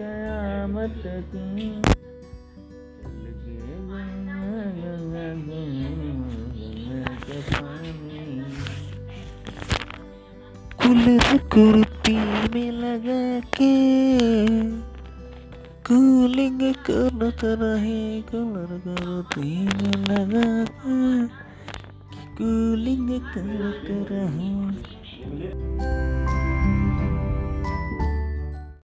कयामत की। चल कुर्ती में लगा के, कूलिंग करत रहे कूलर कुर्ती में लगा के, कूलिंग करत रहे।